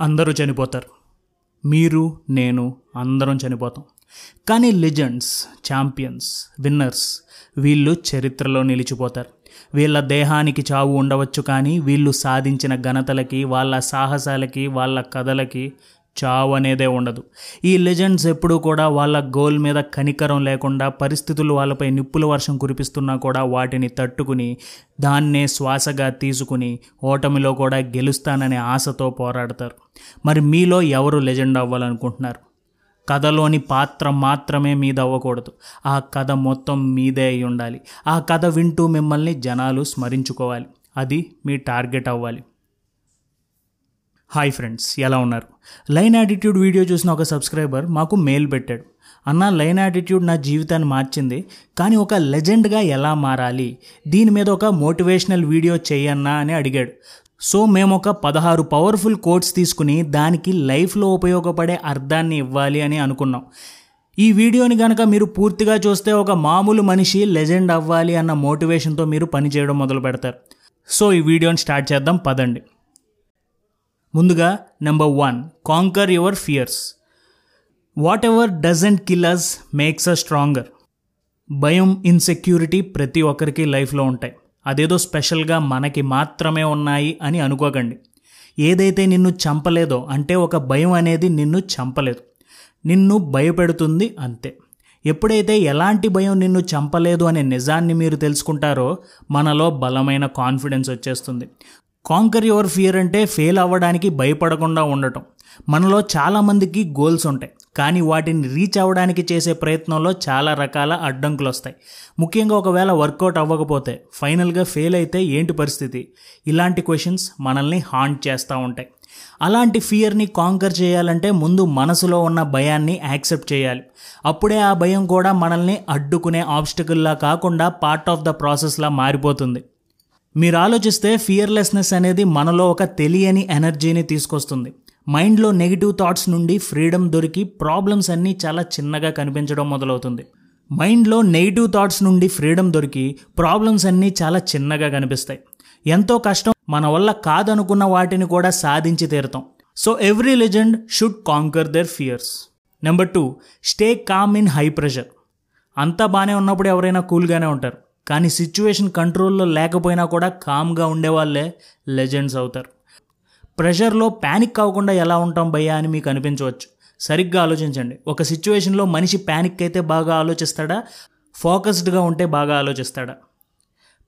అందరూ చనిపోతారు. మీరు నేను అందరం చనిపోతాం. కానీ లెజెండ్స్ ఛాంపియన్స్ విన్నర్స్ వీళ్ళు చరిత్రలో నిలిచిపోతారు. వీళ్ళ దేహానికి చావు ఉండవచ్చు కానీ వీళ్ళు సాధించిన ఘనతలకి వాళ్ళ సాహసాలకి వాళ్ళ కథలకి చావు అనేదే ఉండదు. ఈ లెజెండ్స్ ఎప్పుడూ కూడా వాళ్ళ గోల్ మీద కనికరం లేకుండా పరిస్థితులు వాళ్ళపై నిప్పుల వర్షం కురిపిస్తున్నా కూడా వాటిని తట్టుకుని దాన్నే శ్వాసగా తీసుకుని ఓటమిలో కూడా గెలుస్తాననే ఆశతో పోరాడతారు. మరి మీలో ఎవరు లెజెండ్ అవ్వాలనుకుంటున్నారు? కథలోని పాత్ర మాత్రమే మీద అవ్వకూడదు. ఆ కథ మొత్తం మీదే అయి ఉండాలి ఆ కథ వింటూ మిమ్మల్ని జనాలు స్మరించుకోవాలి. అది మీ టార్గెట్ అవ్వాలి. హాయ్ ఫ్రెండ్స్ ఎలా ఉన్నారు? లైన్ యాటిట్యూడ్ వీడియో చూసిన ఒక సబ్స్క్రైబర్ మాకు మెయిల్ పెట్టాడు. అన్న లైన్ యాటిట్యూడ్ నా జీవితాన్ని మార్చింది కానీ ఒక లెజెండ్గా ఎలా మారాలి? దీని మీద ఒక మోటివేషనల్ వీడియో చేయన్నా అని అడిగాడు. సో మేము ఒక పదహారు పవర్ఫుల్ కోట్స్ తీసుకుని దానికి లైఫ్లో ఉపయోగపడే అర్థాన్ని ఇవ్వాలి అని అనుకున్నాం. ఈ వీడియోని కనుక మీరు పూర్తిగా చూస్తే ఒక మామూలు మనిషి లెజెండ్ అవ్వాలి అన్న మోటివేషన్తో మీరు పనిచేయడం మొదలు పెడతారు సో ఈ వీడియోని స్టార్ట్ చేద్దాం పదండి. ముందుగా number one conquer your fears whatever doesn't kill us makes a stronger భయం ఇన్సెక్యూరిటీ ప్రతి ఒక్కరికి లైఫ్లో ఉంటాయి. అదేదో స్పెషల్గా మనకి మాత్రమే ఉన్నాయి అని అనుకోకండి. ఏదైతే నిన్ను చంపలేదో అంటే ఒక భయం అనేది నిన్ను చంపలేదు. నిన్ను భయపెడుతుంది అంతే. ఎప్పుడైతే ఎలాంటి భయం నిన్ను చంపలేదు అనే నిజాన్ని మీరు తెలుసుకుంటారో మనలో బలమైన కాన్ఫిడెన్స్ వచ్చేస్తుంది. కాంకర్ యువర్ ఫియర్ అంటే ఫెయిల్ అవ్వడానికి భయపడకుండా ఉండటం. మనలో చాలామందికి గోల్స్ ఉంటాయి. కానీ వాటిని రీచ్ అవ్వడానికి చేసే ప్రయత్నంలో చాలా రకాల అడ్డంకులు వస్తాయి. ముఖ్యంగా ఒకవేళ వర్కౌట్ అవ్వకపోతే ఫైనల్గా ఫెయిల్ అయితే ఏంటి పరిస్థితి? ఇలాంటి క్వశ్చన్స్ మనల్ని హాంట్ చేస్తూ ఉంటాయి. అలాంటి ఫియర్ని కాంకర్ చేయాలంటే ముందు మనసులో ఉన్న భయాన్ని యాక్సెప్ట్ చేయాలి. అప్పుడే ఆ భయం కూడా మనల్ని అడ్డుకునే ఆబ్స్టకుల్లా కాకుండా పార్ట్ ఆఫ్ ద ప్రాసెస్లా మారిపోతుంది. మీరు ఆలోచిస్తే ఫియర్లెస్నెస్ అనేది మనలో ఒక తెలియని ఎనర్జీని తీసుకొస్తుంది. మైండ్లో నెగిటివ్ థాట్స్ నుండి ఫ్రీడమ్ దొరికి ప్రాబ్లమ్స్ అన్నీ చాలా చిన్నగా కనిపించడం మొదలవుతుంది. మైండ్లో నెగిటివ్ థాట్స్ నుండి ఫ్రీడమ్ దొరికి ప్రాబ్లమ్స్ అన్నీ చాలా చిన్నగా కనిపిస్తాయి. ఎంతో కష్టం మన వల్ల కాదనుకున్న వాటిని కూడా సాధించి తీరుతాం. So every legend should conquer their fears number two stay calm in high pressure అంతా బాగానే ఉన్నప్పుడు ఎవరైనా కూల్గానే ఉంటారు. కానీ సిచ్యువేషన్ కంట్రోల్లో లేకపోయినా కూడా కామ్గా ఉండేవాళ్ళే లెజెండ్స్ అవుతారు. ప్రెషర్లో ప్యానిక్ అవ్వకుండా ఎలా ఉంటాం భయ్యా అని మీకు అనిపించవచ్చు. సరిగ్గా ఆలోచించండి. ఒక సిచ్యువేషన్లో మనిషి ప్యానిక్ అయితే బాగా ఆలోచిస్తాడా? ఫోకస్డ్గా ఉంటే బాగా ఆలోచిస్తాడా?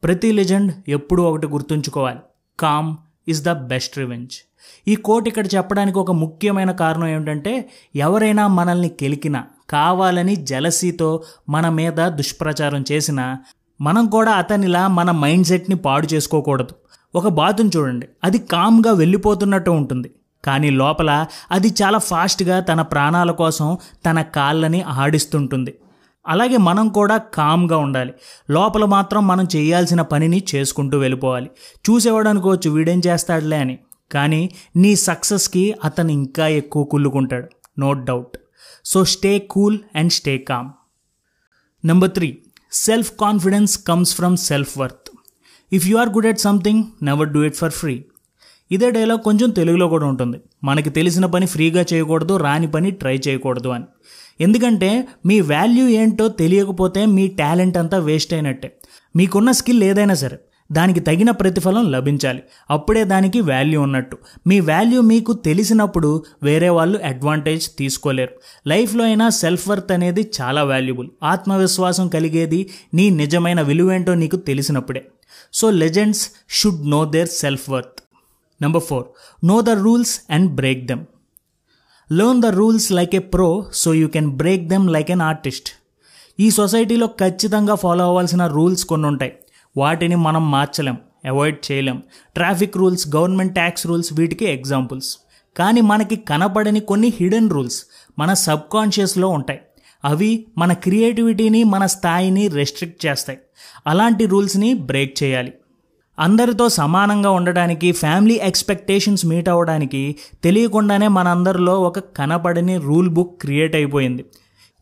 ప్రతి లెజెండ్ ఎప్పుడూ ఒకటి గుర్తుంచుకోవాలి. Calm is the best revenge. ఈ కోట్ ఇక్కడ చెప్పడానికి ఒక ముఖ్యమైన కారణం ఏమిటంటే ఎవరైనా మనల్ని కెలికినా కావాలని జలసీతో మన మీద దుష్ప్రచారం చేసినా మనం కూడా అతనిలా మన మైండ్ సెట్ని పాడు చేసుకోకూడదు. ఒక బాతుని చూడండి. అది కామ్గా వెళ్ళిపోతున్నట్టు ఉంటుంది. కానీ లోపల అది చాలా ఫాస్ట్గా తన ప్రాణాల కోసం తన కాళ్ళని ఆడిస్తుంటుంది. అలాగే మనం కూడా కామ్గా ఉండాలి. లోపల మాత్రం మనం చేయాల్సిన పనిని చేసుకుంటూ వెళ్ళిపోవాలి. చూసేవాడు అనుకోవచ్చు వీడేం చేస్తాడులే అని. కానీ నీ సక్సెస్కి అతను ఇంకా ఎక్కువ కుళ్ళుకుంటాడు. No doubt. So stay cool and stay calm. Number three. Self confidence comes from self worth if you are good at something never do it for free ఇదే డైలాగ్ కొంచెం తెలుగులో కూడా ఉంటుంది. మనకి తెలిసిన పని ఫ్రీగా చేయకూడదు రాని పని ట్రై చేయకూడదు అని. ఎందుకంటే మీ వాల్యూ ఏంటో తెలియకపోతే మీ టాలెంట్ అంతా వేస్ట్ అయినట్టే. మీకున్న స్కిల్ ఏదైనా సరే దానికి తగిన ప్రతిఫలం లభించాలి. అప్పుడే దానికి వాల్యూ ఉన్నట్టు. మీ వాల్యూ మీకు తెలిసినప్పుడు వేరే వాళ్ళు అడ్వాంటేజ్ తీసుకోలేరు. లైఫ్లో అయినా సెల్ఫ్ వర్త్ అనేది చాలా వాల్యుబుల్ ఆత్మవిశ్వాసం కలిగేది నీ నిజమైన విలువేంటో నీకు తెలిసినప్పుడే. So legends should know their self worth number four know the rules and break them learn the rules like a pro so you can break them like an artist ఈ సొసైటీలో ఖచ్చితంగా ఫాలో అవ్వాల్సిన రూల్స్ కొన్ని ఉంటాయి వాటిని మనం మార్చలేం avoid చేయలేం. Traffic rules government tax rules వీటికి ఎగ్జాంపుల్స్. కానీ మనకి కనపడని కొన్ని హిడెన్ రూల్స్ మన సబ్ కాన్షియస్లో ఉంటాయి. అవి మన క్రియేటివిటీని మన స్థాయిని రెస్ట్రిక్ట్ చేస్తాయి. అలాంటి రూల్స్ని బ్రేక్ చేయాలి. అందరితో సమానంగా ఉండడానికి ఫ్యామిలీ ఎక్స్పెక్టేషన్స్ మీట్ అవ్వడానికి తెలియకుండానే మనందరిలో ఒక కనపడని రూల్ బుక్ క్రియేట్ అయిపోయింది.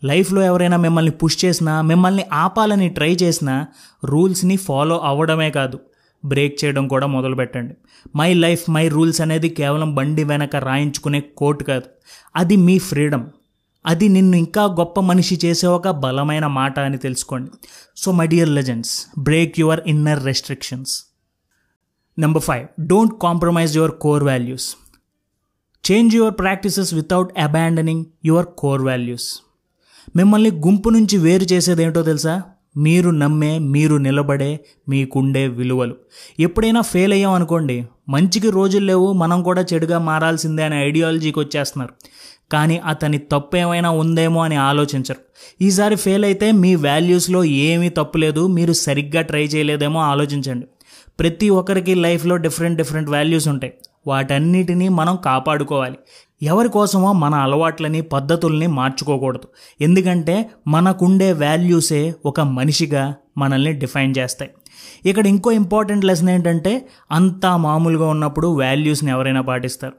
లైఫ్లో ఎవరైనా మిమ్మల్ని పుష్ చేసినా మిమ్మల్ని ఆపాలని ట్రై చేసినా రూల్స్ని ఫాలో అవ్వడమే కాదు బ్రేక్ చేయడం కూడా మొదలుపెట్టండి. మై లైఫ్ మై రూల్స్ అనేది కేవలం బండి వెనక రాయించుకునే కోట్ కాదు. అది మీ ఫ్రీడమ్. అది నిన్ను ఇంకా గొప్ప మనిషి చేసే ఒక బలమైన మాట అని తెలుసుకోండి. So my dear legends break your inner restrictions. Number five don't compromise your core values. Change your practices without abandoning your core values. మిమ్మల్ని గుంపు నుంచి వేరు చేసేది ఏంటో తెలుసా? మీరు నమ్మే మీరు నిలబడే మీకుండే విలువలు. ఎప్పుడైనా ఫెయిల్ అయ్యాం అనుకోండి మంచికి రోజులు లేవు మనం కూడా చెడుగా మారాల్సిందే అనే ఐడియాలజీకి వచ్చేస్తున్నారు. కానీ అతని తప్పు ఏమైనా ఉందేమో అని ఆలోచించరు. ఈసారి ఫెయిల్ అయితే మీ వాల్యూస్లో ఏమీ తప్పు లేదు మీరు సరిగ్గా ట్రై చేయలేదేమో ఆలోచించండి. ప్రతి ఒక్కరికి లైఫ్లో డిఫరెంట్ డిఫరెంట్ వాల్యూస్ ఉంటాయి. వాటన్నిటినీ మనం కాపాడుకోవాలి. ఎవరి కోసమో మన అలవాట్లని పద్ధతుల్ని మార్చుకోకూడదు. ఎందుకంటే మనకుండే వాల్యూసే ఒక మనిషిగా మనల్ని డిఫైన్ చేస్తాయి. ఇక్కడ ఇంకో ఇంపార్టెంట్ లెసన్ ఏంటంటే అంతా మామూలుగా ఉన్నప్పుడు వాల్యూస్ని ఎవరైనా పాటిస్తారు.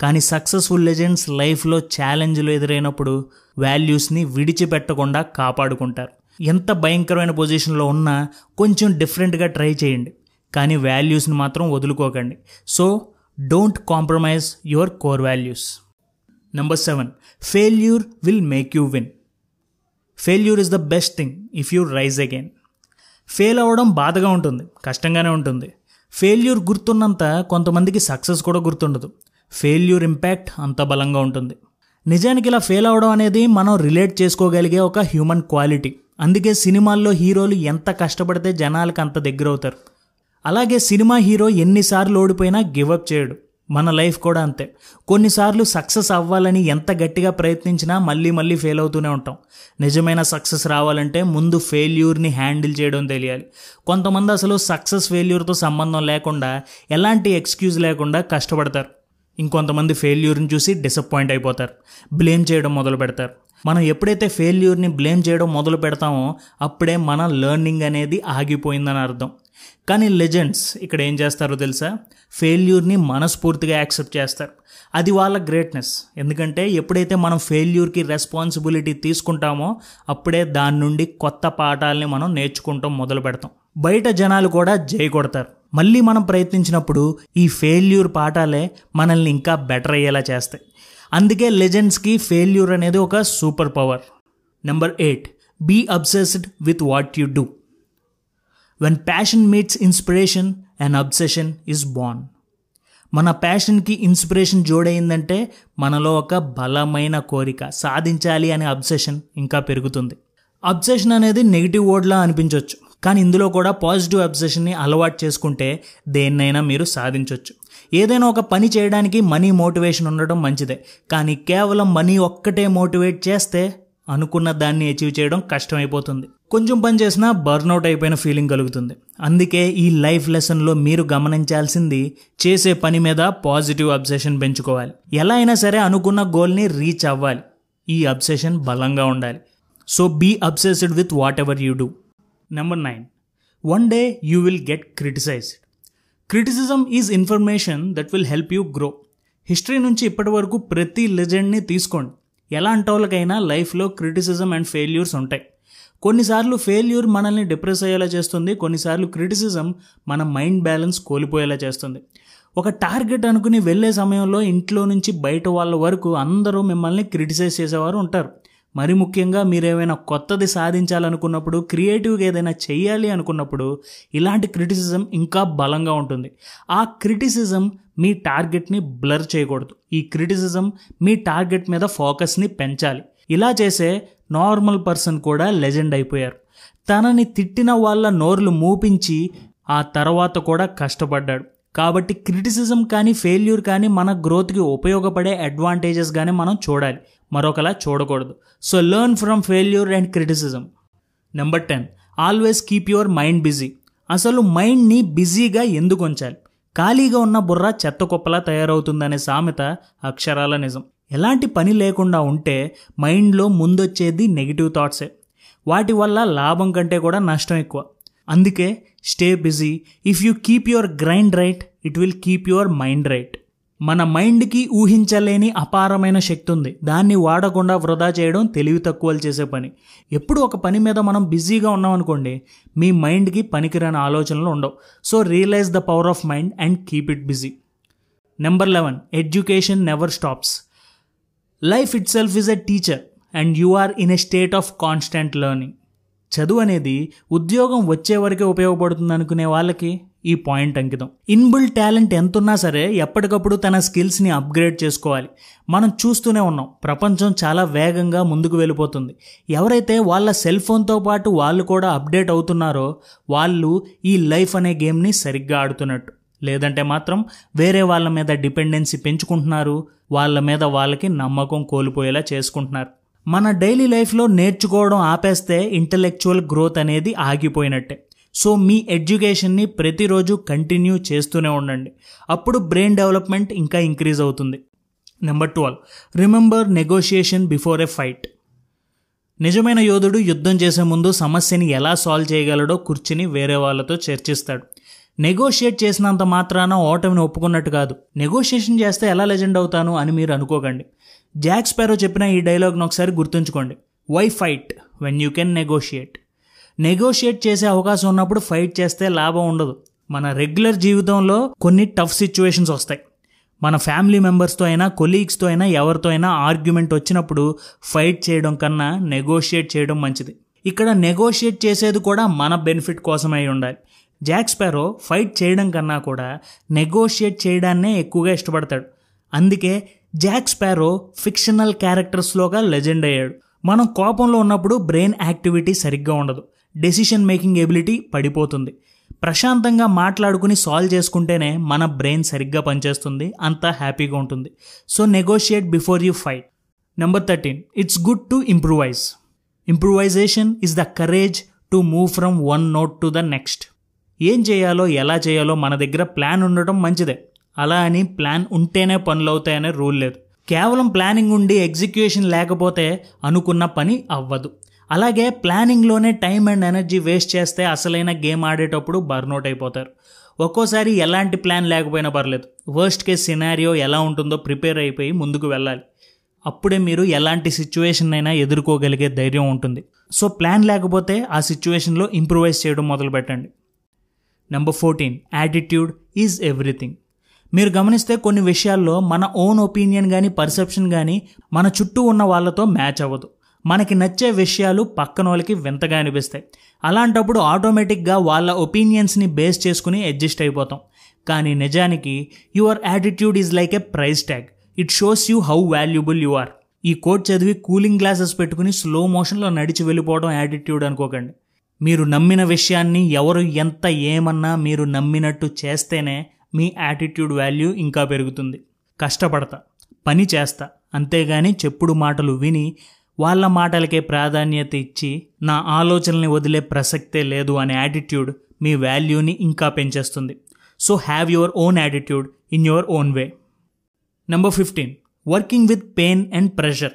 కానీ సక్సెస్ఫుల్ లెజెండ్స్ లైఫ్లో ఛాలెంజ్లు ఎదురైనప్పుడు వాల్యూస్ని విడిచిపెట్టకుండా కాపాడుకుంటారు. ఎంత భయంకరమైన పొజిషన్లో ఉన్నా కొంచెం డిఫరెంట్గా ట్రై చేయండి. కానీ వాల్యూస్ని మాత్రం వదులుకోకండి. So don't compromise your core values number seven failure will make you win failure is the best thing if you rise again fail అవ్వడం బాధగా ఉంటుంది కష్టంగానే ఉంటుంది. ఫెయిల్యూర్ గుర్తున్నంత కొంతమందికి సక్సెస్ కూడా గుర్తుండదు. ఫెయిల్యూర్ ఇంపాక్ట్ అంత బలంగా ఉంటుంది. నిజానికి ఇలా ఫెయిల్ అవడం అనేది మనం రిలేట్ చేసుకోగలిగే ఒక హ్యూమన్ క్వాలిటీ అందుకే సినిమాల్లో హీరోలు ఎంత కష్టపడితే జనాలకు అంత దగ్గర అవుతారు అలాగే సినిమా హీరో ఎన్నిసార్లు ఓడిపోయినా గివప్ చేయడు. మన లైఫ్ కూడా అంతే. కొన్నిసార్లు సక్సెస్ అవ్వాలని ఎంత గట్టిగా ప్రయత్నించినా మళ్ళీ మళ్ళీ ఫెయిల్ అవుతూనే ఉంటాం. నిజమైన సక్సెస్ రావాలంటే ముందు ఫెయిల్యూర్ని హ్యాండిల్ చేయడం తెలియాలి. కొంతమంది అసలు సక్సెస్ ఫెయిల్యూర్తో సంబంధం లేకుండా ఎలాంటి ఎక్స్క్యూజ్ లేకుండా కష్టపడతారు. ఇంకొంతమంది ఫెయిల్యూర్ని చూసి డిసప్పాయింట్ అయిపోతారు. బ్లేమ్ చేయడం మొదలు పెడతారు మనం ఎప్పుడైతే ఫెయిల్యూర్ని బ్లేమ్ చేయడం మొదలు పెడతామో అప్పుడే మన లెర్నింగ్ అనేది ఆగిపోయిందని అర్థం. కానీ లెజెండ్స్ ఇక్కడ ఏం చేస్తారో తెలుసా? ఫెయిల్యూర్ని మనస్ఫూర్తిగా యాక్సెప్ట్ చేస్తారు. అది వాళ్ళ గ్రేట్నెస్ ఎందుకంటే ఎప్పుడైతే మనం ఫెయిల్యూర్కి రెస్పాన్సిబిలిటీ తీసుకుంటామో అప్పుడే దాని నుండి కొత్త పాఠాలని మనం నేర్చుకుంటాం మొదలు పెడతాం. బయట జనాలు కూడా జై కొడతారు. మళ్ళీ మనం ప్రయత్నించినప్పుడు ఈ ఫెయిల్యూర్ పాఠాలే మనల్ని ఇంకా బెటర్ అయ్యేలా చేస్తాయి. అందుకే లెజెండ్స్కి ఫెయిల్యూర్ అనేది ఒక super power number eight be obsessed with what you do when passion meets inspiration and obsession is born మన ప్యాషన్కి ఇన్స్పిరేషన్ జోడైందంటే మనలో ఒక బలమైన కోరిక సాధించాలి అనే అబ్సెషన్ ఇంకా పెరుగుతుంది. అబ్సెషన్ అనేది నెగిటివ్ వర్డ్లా అనిపించవచ్చు కానీ ఇందులో కూడా పాజిటివ్ అబ్సెషన్ని అలవాటు చేసుకుంటే దేన్నైనా మీరు సాధించవచ్చు ఏదైనా ఒక పని చేయడానికి మనీ మోటివేషన్ ఉండడం మంచిదే. కానీ కేవలం మనీ ఒక్కటే మోటివేట్ చేస్తే అనుకున్న దాన్ని అచీవ్ చేయడం కష్టమైపోతుంది. కొంచెం పని చేసినా బర్న్అవుట్ అయిపోయిన ఫీలింగ్ కలుగుతుంది. అందుకే ఈ లైఫ్ లెసన్లో మీరు గమనించాల్సింది చేసే పని మీద పాజిటివ్ అబ్సెషన్ పెంచుకోవాలి. ఎలా అయినా సరే అనుకున్న గోల్ని రీచ్ అవ్వాలి. ఈ అబ్సెషన్ బలంగా ఉండాలి. So be obsessed with whatever you do. Number nine. One day you will get criticised. Criticism is information that will help you grow history నుంచి ఇప్పటి వరకు ప్రతి లెజెండ్ని తీసుకోండి. ఎలాంటి వాళ్ళకైనా లైఫ్లో క్రిటిసిజం అండ్ ఫెయిల్యూర్స్ ఉంటాయి. కొన్నిసార్లు ఫెయిల్యూర్ మనల్ని డిప్రెస్ అయ్యేలా చేస్తుంది కొన్నిసార్లు క్రిటిసిజం మన మైండ్ బ్యాలెన్స్ కోల్పోయేలా చేస్తుంది. ఒక టార్గెట్ అనుకుని వెళ్ళే సమయంలో ఇంట్లో నుంచి బయట వాళ్ళ వరకు అందరూ మిమ్మల్ని క్రిటిసైజ్ చేసేవారు ఉంటారు. మరి ముఖ్యంగా మీరు ఏమైనా కొత్తది సాధించాలనుకున్నప్పుడు క్రియేటివ్గా ఏదైనా చేయాలి అనుకున్నప్పుడు ఇలాంటి క్రిటిసిజం ఇంకా బలంగా ఉంటుంది. ఆ క్రిటిసిజం మీ టార్గెట్ని బ్లర్ చేయకూడదు. ఈ క్రిటిసిజం మీ టార్గెట్ మీద ఫోకస్ని పెంచాలి. ఇలా చేసే నార్మల్ పర్సన్ కూడా లెజెండ్ అయిపోయారు. తనని తిట్టిన వాళ్ళ నోర్లు మూపించి ఆ తర్వాత కూడా కష్టపడ్డాడు. కాబట్టి క్రిటిసిజం కానీ ఫెయిల్యూర్ కానీ మన గ్రోత్కి ఉపయోగపడే అడ్వాంటేజెస్ కానీ మనం చూడాలి. మరొకలా చూడకూడదు. So learn from failure and criticism. Number ten. Always keep your mind busy. అసలు మైండ్ని బిజీగా ఎందుకు ఉంచాలి? ఖాళీగా ఉన్న బుర్ర చెత్త కుప్పలా తయారవుతుందనే సామెత అక్షరాల నిజం. ఎలాంటి పని లేకుండా ఉంటే మైండ్లో ముందొచ్చేది నెగిటివ్ థాట్సే. వాటి వల్ల లాభం కంటే కూడా నష్టం ఎక్కువ. అందుకే stay busy if you keep your grind right it will keep your mind right మన మైండ్కి ఊహించలేని అపారమైన శక్తి ఉంది దాన్ని వాడకుండా వృధా చేయడం తెలివి తక్కువలు చేసే పని. ఎప్పుడు ఒక పని మీద మనం బిజీగా ఉన్నాం అనుకోండి మీ మైండ్కి పనికిరాని ఆలోచనలు ఉండవు. So realise the power of mind and keep it busy number eleven education never stops life itself is a teacher and you are in a state of constant learning చదువు అనేది ఉద్యోగం వచ్చే వరకే ఉపయోగపడుతుంది అనుకునే వాళ్ళకి ఈ పాయింట్ అంకితం. ఇన్బుల్ టాలెంట్ ఎంతున్నా సరే ఎప్పటికప్పుడు తన స్కిల్స్ని అప్గ్రేడ్ చేసుకోవాలి. మనం చూస్తూనే ఉన్నాం ప్రపంచం చాలా వేగంగా ముందుకు వెళ్ళిపోతుంది. ఎవరైతే వాళ్ళ సెల్ ఫోన్తో పాటు వాళ్ళు కూడా అప్డేట్ అవుతున్నారో వాళ్ళు ఈ లైఫ్ అనే గేమ్ని సరిగ్గా ఆడుతున్నట్టు. లేదంటే మాత్రం వేరే వాళ్ళ మీద డిపెండెన్సీ పెంచుకుంటున్నారు వాళ్ళ మీద వాళ్ళకి నమ్మకం కోల్పోయేలా చేసుకుంటున్నారు. మన డైలీ లైఫ్లో నేర్చుకోవడం ఆపేస్తే ఇంటలెక్చువల్ గ్రోత్ అనేది ఆగిపోయినట్టే. సో మీ ఎడ్యుకేషన్ని ప్రతిరోజు కంటిన్యూ చేస్తూనే ఉండండి. అప్పుడు బ్రెయిన్ డెవలప్మెంట్ ఇంకా ఇంక్రీజ్ అవుతుంది. Number twelve. Remember negotiation before a fight. నిజమైన యోధుడు యుద్ధం చేసే ముందు సమస్యని ఎలా సాల్వ్ చేయగలడో కూర్చుని వేరే వాళ్ళతో చర్చిస్తాడు. నెగోషియేట్ చేసినంత మాత్రాన ఓటమిని ఒప్పుకున్నట్టు కాదు. నెగోషియేషన్ చేస్తే ఎలా లెజెండ్ అవుతాను అని మీరు అనుకోకండి. జాక్ స్పారో చెప్పిన ఈ డైలాగ్ను ఒకసారి గుర్తుంచుకోండి. Why fight when you can negotiate negotiate చేసే అవకాశం ఉన్నప్పుడు ఫైట్ చేస్తే లాభం ఉండదు. మన రెగ్యులర్ జీవితంలో కొన్ని టఫ్ సిచ్యువేషన్స్ వస్తాయి. మన ఫ్యామిలీ మెంబర్స్తో అయినా కొలీగ్స్తో అయినా ఎవరితో అయినా ఆర్గ్యుమెంట్ వచ్చినప్పుడు ఫైట్ చేయడం కన్నా నెగోషియేట్ చేయడం మంచిది. ఇక్కడ నెగోషియేట్ చేసేది కూడా మన బెనిఫిట్ కోసమై ఉండాలి. జాక్ స్పారో ఫైట్ చేయడం కన్నా కూడా నెగోషియేట్ చేయడాన్నే ఎక్కువగా ఇష్టపడతాడు. అందుకే జాక్ స్పారో ఫిక్షనల్ క్యారెక్టర్స్లోగా లెజెండ్ అయ్యాడు. మనం కోపంలో ఉన్నప్పుడు బ్రెయిన్ యాక్టివిటీ సరిగ్గా ఉండదు. డెసిషన్ మేకింగ్ ఎబిలిటీ పడిపోతుంది. ప్రశాంతంగా మాట్లాడుకుని సాల్వ్ చేసుకుంటేనే మన బ్రెయిన్ సరిగ్గా పనిచేస్తుంది అంతా హ్యాపీగా ఉంటుంది. So negotiate before you fight. Number thirteen. It's good to improvise. Improvisation is the courage to move from one note to the next. ఏం చేయాలో ఎలా చేయాలో మన దగ్గర ప్లాన్ ఉండటం మంచిదే. అలా అని ప్లాన్ ఉంటేనే పనులు అవుతాయనే రూల్ లేదు. కేవలం ప్లానింగ్ ఉండి ఎగ్జిక్యూషన్ లేకపోతే అనుకున్న పని అవ్వదు. అలాగే ప్లానింగ్లోనే టైం అండ్ ఎనర్జీ వేస్ట్ చేస్తే అసలైన గేమ్ ఆడేటప్పుడు బర్నౌట్ అయిపోతారు. ఒక్కోసారి ఎలాంటి ప్లాన్ లేకపోయినా పర్లేదు. వర్స్ట్ కేస్ సినారియో ఎలా ఉంటుందో ప్రిపేర్ అయిపోయి ముందుకు వెళ్ళాలి. అప్పుడే మీరు ఎలాంటి సిచ్యువేషన్ అయినా ఎదుర్కోగలిగే ధైర్యం ఉంటుంది. సో ప్లాన్ లేకపోతే ఆ సిచ్యువేషన్లో ఇంప్రూవైజ్ చేయడం మొదలు పెట్టండి number fourteen attitude is everything మీరు గమనిస్తే కొన్ని విషయాల్లో మన ఓన్ ఒపీనియన్ కానీ పర్సెప్షన్ కానీ మన చుట్టూ ఉన్న వాళ్ళతో మ్యాచ్ అవ్వదు. మనకి నచ్చే విషయాలు పక్కన వాళ్ళకి వింతగా అనిపిస్తాయి. అలాంటప్పుడు ఆటోమేటిక్గా వాళ్ళ ఒపీనియన్స్ని బేస్ చేసుకుని అడ్జస్ట్ అయిపోతాం. కానీ నిజానికి your attitude is like a price tag it shows you how valuable you are ఈ కోట్ చదివి కూలింగ్ గ్లాసెస్ పెట్టుకుని స్లో మోషన్లో నడిచి వెళ్ళిపోవడం యాటిట్యూడ్ అనుకోకండి. మీరు నమ్మిన విషయాన్ని ఎవరు ఎంత ఏమన్నా మీరు నమ్మినట్టు చేస్తేనే మీ యాటిట్యూడ్ వాల్యూ ఇంకా పెరుగుతుంది. కష్టపడతా పని చేస్తా అంతేగాని చెప్పుడు మాటలు విని వాళ్ళ మాటలకే ప్రాధాన్యత ఇచ్చి నా ఆలోచనల్ని వదిలే ప్రసక్తే లేదు అనే యాటిట్యూడ్ మీ వాల్యూని ఇంకా పెంచేస్తుంది. So have your own attitude in your own way number fifteen working with pain and pressure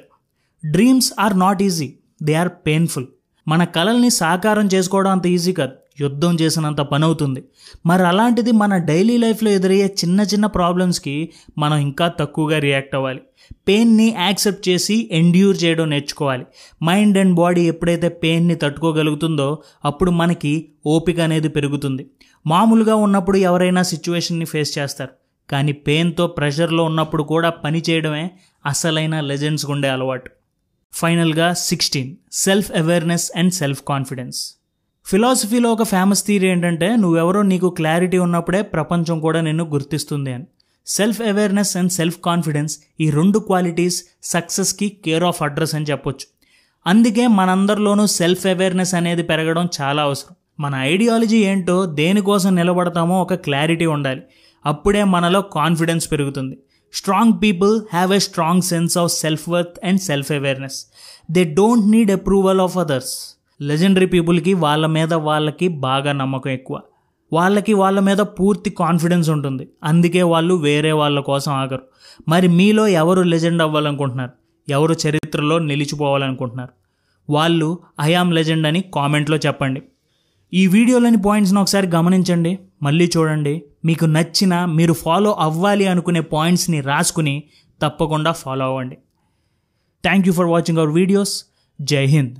dreams are not easy they are painful మన కళల్ని సాకారం చేసుకోవడం అంత ఈజీ కాదు. యుద్ధం చేసినంత పని అవుతుంది మరి అలాంటిది మన డైలీ లైఫ్లో ఎదురయ్యే చిన్న చిన్న ప్రాబ్లమ్స్కి మనం ఇంకా తక్కువగా రియాక్ట్ అవ్వాలి. పెయిన్ని యాక్సెప్ట్ చేసి ఎండ్యూర్ చేయడం నేర్చుకోవాలి. మైండ్ అండ్ బాడీ ఎప్పుడైతే పెయిన్ని తట్టుకోగలుగుతుందో అప్పుడు మనకి ఓపిక అనేది పెరుగుతుంది. మామూలుగా ఉన్నప్పుడు ఎవరైనా సిచ్యువేషన్ని ఫేస్ చేస్తారు. కానీ పెయిన్తో ప్రెషర్లో ఉన్నప్పుడు కూడా పని చేయడమే అసలైన లెజెండ్స్ ఉండే అలవాటు. ఫైనల్గా sixteen self awareness and self confidence. ఫిలాసఫీలో ఒక ఫేమస్ థీరీ ఏంటంటే నువ్వెవరో నీకు క్లారిటీ ఉన్నప్పుడే ప్రపంచం కూడా నిన్ను గుర్తిస్తుంది అని. Self awareness and self confidence ఈ రెండు క్వాలిటీస్ సక్సెస్కి కేర్ ఆఫ్ అడ్రస్ అని చెప్పొచ్చు. అందుకే మనందరిలోనూ సెల్ఫ్ అవేర్నెస్ అనేది పెరగడం చాలా అవసరం. మన ఐడియాలజీ ఏంటో దేనికోసం నిలబడతామో ఒక క్లారిటీ ఉండాలి. అప్పుడే మనలో కాన్ఫిడెన్స్ పెరుగుతుంది. Strong people have a strong sense of self worth and self awareness they don't need approval of others legendary పీపుల్కి వాళ్ళ మీద వాళ్ళకి బాగా నమ్మకం ఎక్కువ. వాళ్ళకి వాళ్ళ మీద పూర్తి కాన్ఫిడెన్స్ ఉంటుంది. అందుకే వాళ్ళు వేరే వాళ్ళ కోసం ఆగరు. మరి మీలో ఎవరు లెజెండ్ అవ్వాలనుకుంటున్నారు? ఎవరు చరిత్రలో నిలిచిపోవాలనుకుంటున్నారు? వాళ్ళు ఐఆమ్ లెజెండ్ అని కామెంట్లో చెప్పండి. ఈ వీడియోలోని పాయింట్స్ని ఒకసారి గమనించండి. మళ్ళీ చూడండి. మీకు నచ్చిన మీరు ఫాలో అవ్వాలి అనుకునే పాయింట్స్ని రాసుకుని తప్పకుండా ఫాలో అవ్వండి. Thank you for watching our videos జై హింద్